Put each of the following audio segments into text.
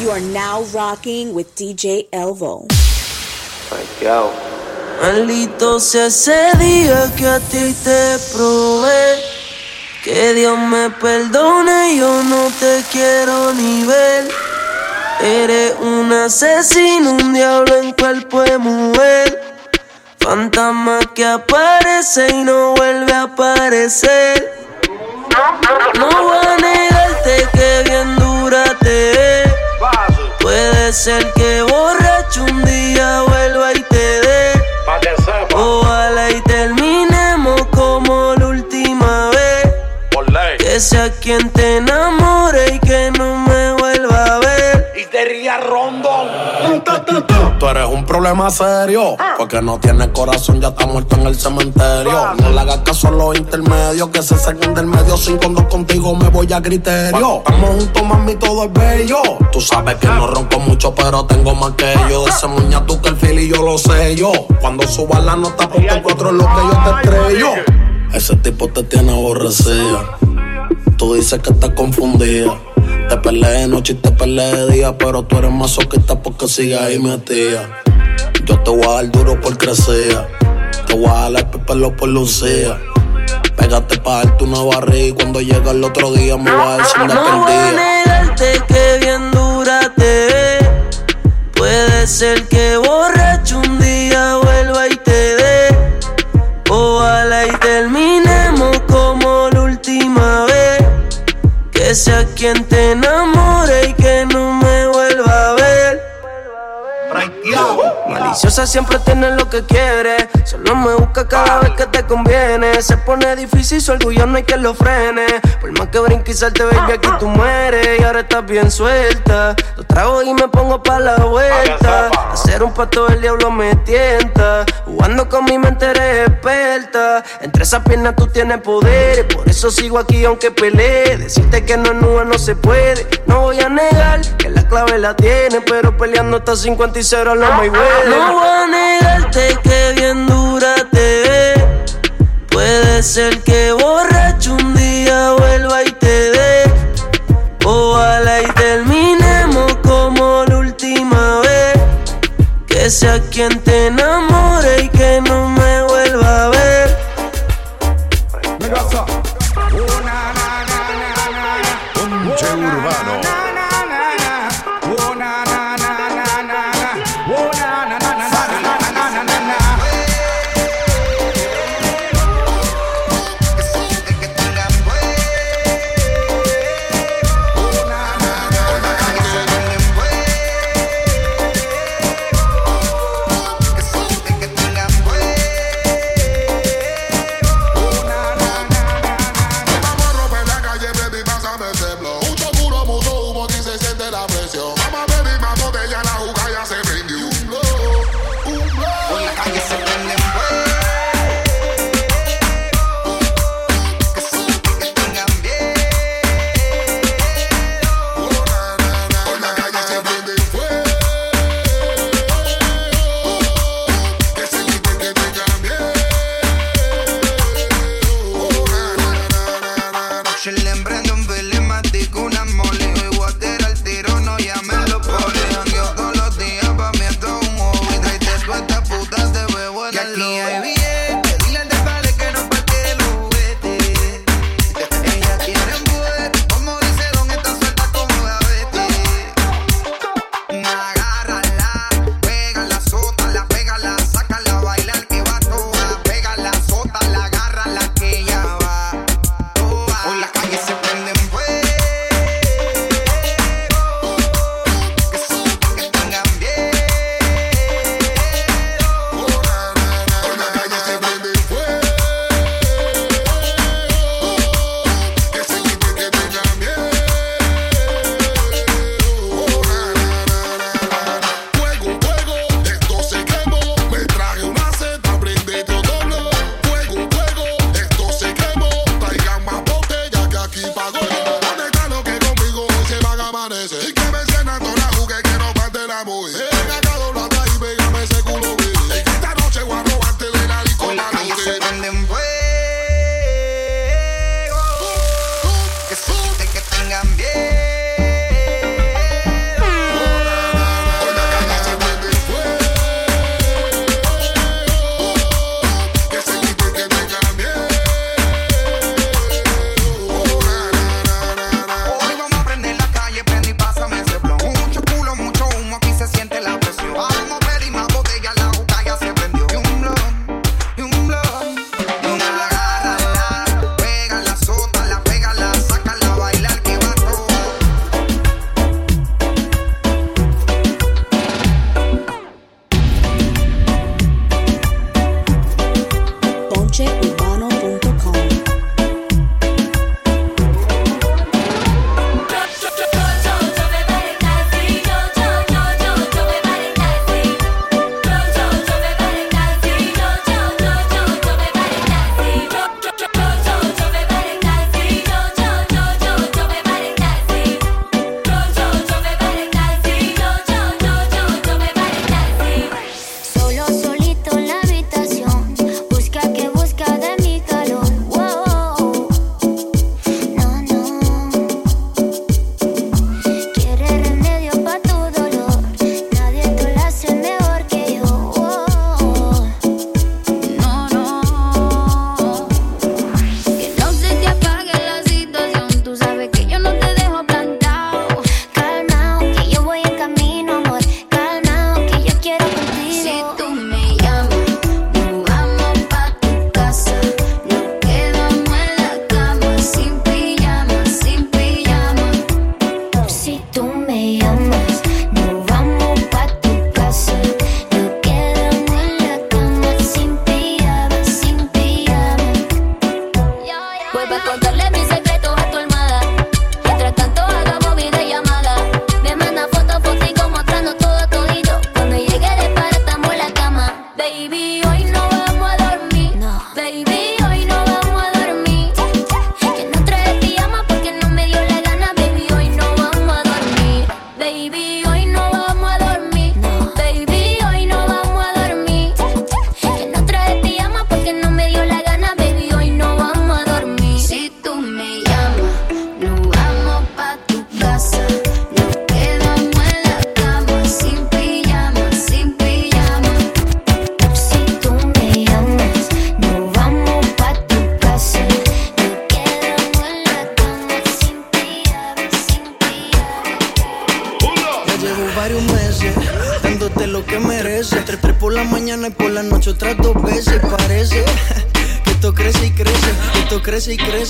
You are now rocking with DJ Elvo. Maldito sea ese día que a ti te probé. Que Dios me perdone, yo no te quiero ni ver. Eres un asesino, un diablo en cuerpo de mujer. Fantasma que aparece y no vuelve a aparecer. No ser que borracho un día vuelva y te dé. Ojalá y terminemos como la última vez. Que sea quien te enamore Tú eres un problema serio. Porque no tienes corazón, ya está muerto en el cementerio. No le hagas caso a los intermedios que se saquen del medio. Sin cuando contigo me voy a criterio. Estamos juntos, mami, todo es bello. Tú sabes que no ronco mucho, pero tengo más que yo. De ese muña tú que el fil y yo lo sé yo. Cuando suba la nota, ponte cuatro es lo que yo te estrello. Ese tipo te tiene aborrecida. Tú dices que estás confundida. Te peleé de noche y te peleé de día, pero tú eres más soquita porque sigues ahí metida. Yo te voy a dar duro por crecer. Te voy a dar el pelo por lucía. Pégate pa' darte una barriga y cuando llega el otro día me va a decir una No voy a negarte que bien dura te ve. Puede ser que borracho un día Que sea quien te enamore y que no me vuelva a ver. Maliciosa siempre tiene lo que quiere. Solo me busca cada vez que te conviene. Se pone difícil, su orgullo no hay que lo frene. Por más que brinque y salte, baby, aquí tú mueres. Y ahora estás bien suelta. Lo trago y me pongo pa' la vuelta. Hacer un pato del diablo me tienta. Jugando con mi mente eres experta. Entre esas piernas tú tienes poder. Por eso sigo aquí aunque pelee. Decirte que no es nube no se puede. No voy a negar que la clave la tiene. Pero peleando hasta 50 y 0 no me huele. No voy a negarte que bien dura te ve. Puede ser que borracho un día vuelva y te dé. Ojalá y terminemos como la última vez. Que sea quien te enamore y que no me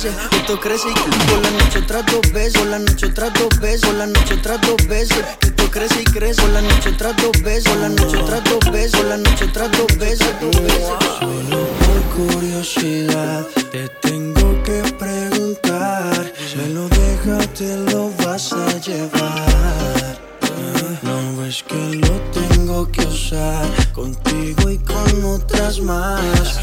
veces. Esto crece y por la noche tras dos veces. Por la noche tras dos veces. Por la noche tras dos veces. Esto crece y crece. Por la noche tras dos veces. Por la noche tras dos veces. Por la noche tras dos veces. Solo por curiosidad te tengo que preguntar. Me lo dejas, te lo vas a llevar. No ves que lo tengo que usar contigo y con otras más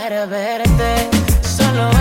para verte, solo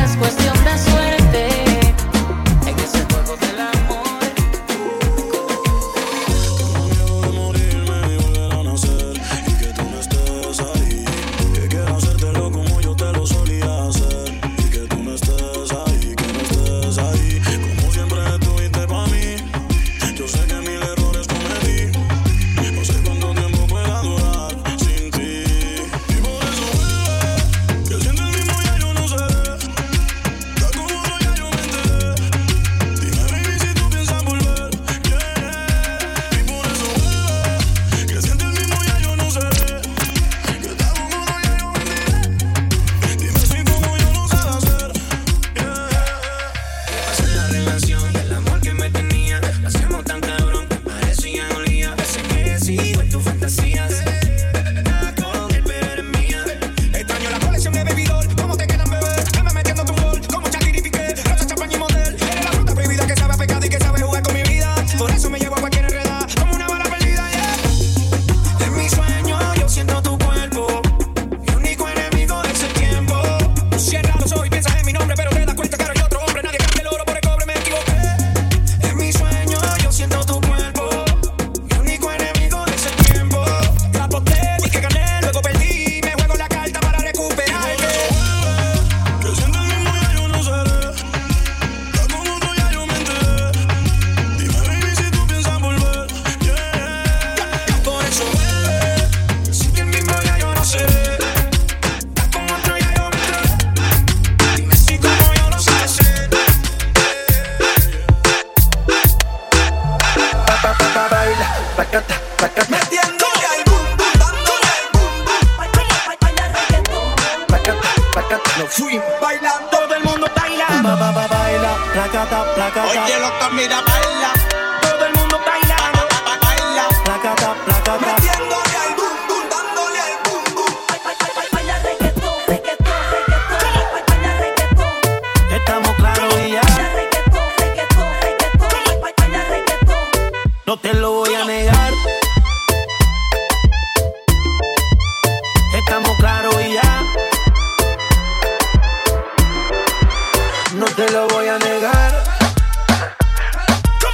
lo voy a negar.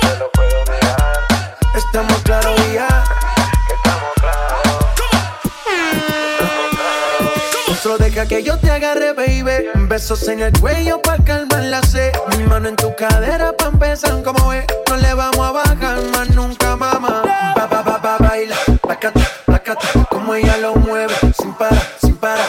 No lo puedo negar. Estamos claros ya. Estamos claros. Solo deja que yo te agarre, baby. Besos en el cuello pa' calmar la sed. Mi mano en tu cadera pa' empezar como es. No le vamos a bajar más nunca, mamá. Ba, ba, ba, ba, baila, placata, placata. Como ella lo mueve, sin parar, sin parar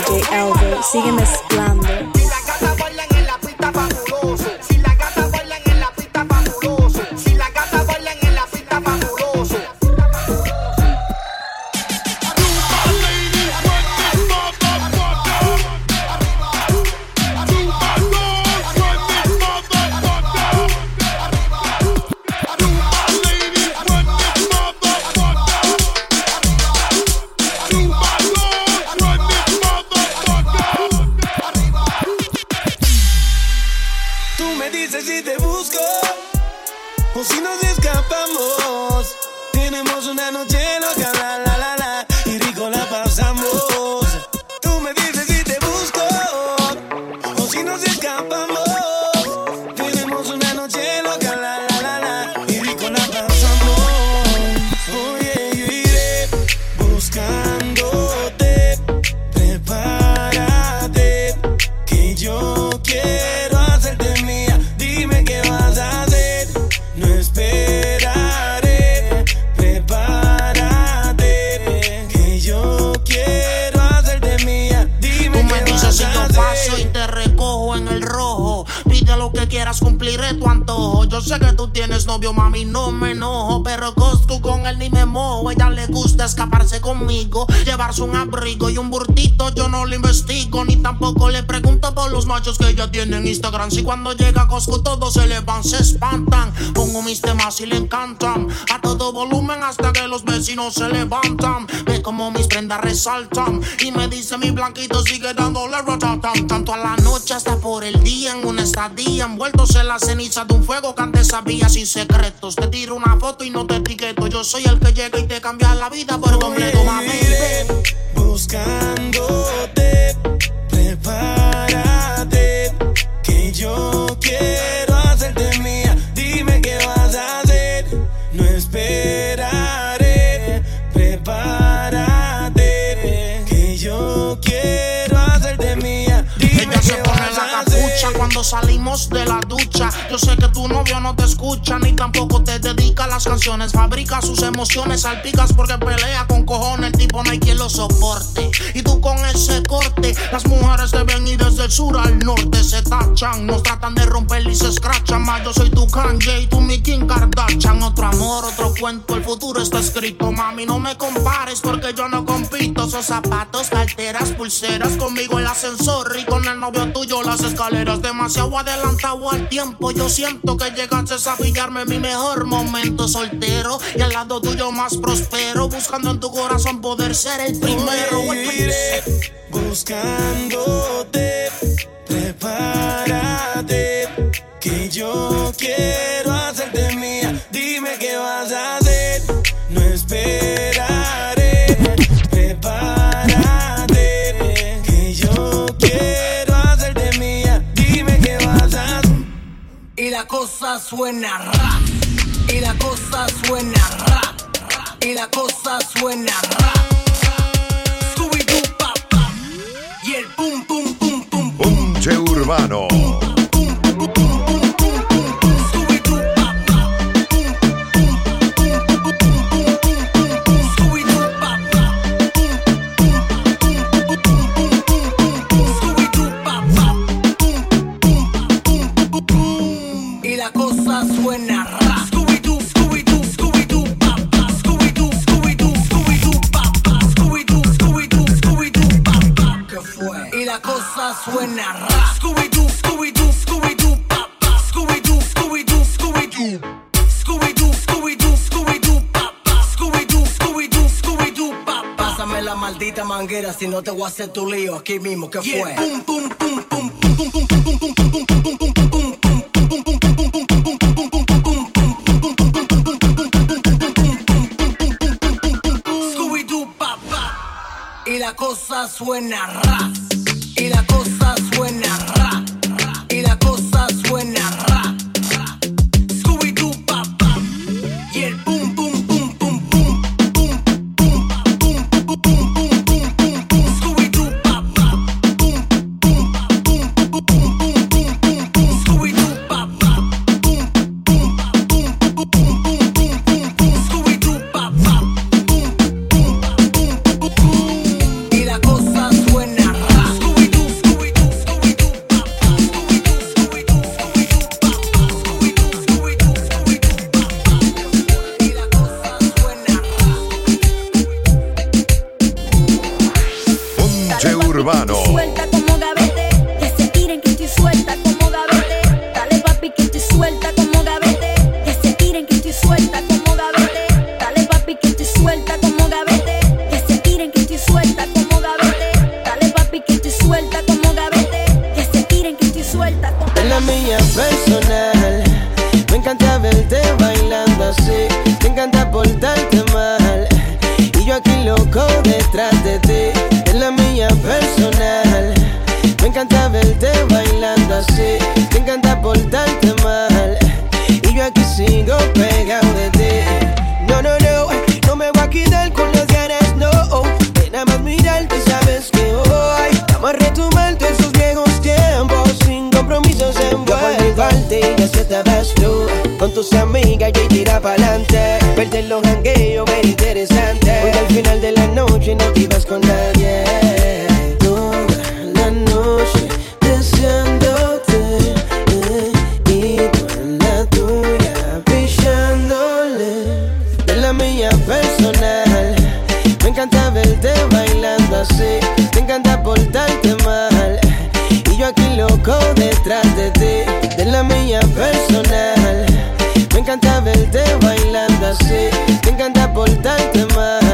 DJ Elder. Sígueme mezclando. Llevarse un abrigo y un burtito. Yo no lo investigo, ni tampoco le pregunto los machos que ella tiene en Instagram. Si cuando llega Coscu todos se le van, se espantan. Pongo mis temas y le encantan. A todo volumen hasta que los vecinos se levantan. Ve como mis prendas resaltan. Y me dice mi blanquito sigue dándole rotatam. Tanto a la noche hasta por el día. En una estadía envueltos en la ceniza de un fuego que antes sabía sin secretos. Te tiro una foto y no te etiqueto. Yo soy el que llega y te cambia la vida por completo, mami. Buscándote, salimos de la ducha. Yo sé que tu novio no te escucha, ni tampoco te dedica las canciones. Fabrica sus emociones, salpicas porque pelea con cojones. El tipo no hay quien lo soporte. Y tú con ese corte, las mujeres te ven y desde el sur al norte se tachan. Nos tratan de romper y se escrachan. Más yo soy tu Kanye y tú mi Kim Kardashian. Otro amor, otro cuento, el futuro está escrito. Mami, no me compares porque yo no compito. Esos zapatos, carteras, pulseras conmigo el ascensor y con el novio tuyo las escaleras. Demasiado adelantado al tiempo. Yo siento que llegaste a pillarme mi mejor momento soltero y al lado tuyo más prospero. Buscando en tu corazón poder ser el primero. Iré buscándote, prepárate, que yo quiero suena ra. Y la cosa suena ra. Y la cosa suena ra. Scooby-Doo, pa, pa. Y el pum, pum, pum, pum, pum. Ponche Urbano. Y no te voy a hacer tu lío aquí mismo. ¿Qué fue? Pum, pum, tus amigas y tira pa'lante. Perder los jangueos, ver interesante. Porque al final de la noche no te ibas con nadie. Toda la noche deseándote. Eh, y tú en la tuya pillándole. De la mía personal. Me encanta verte bailando así. Me encanta portarte mal. Y yo aquí loco detrás de ti encanta verte bailando así. Me encanta portarte mal.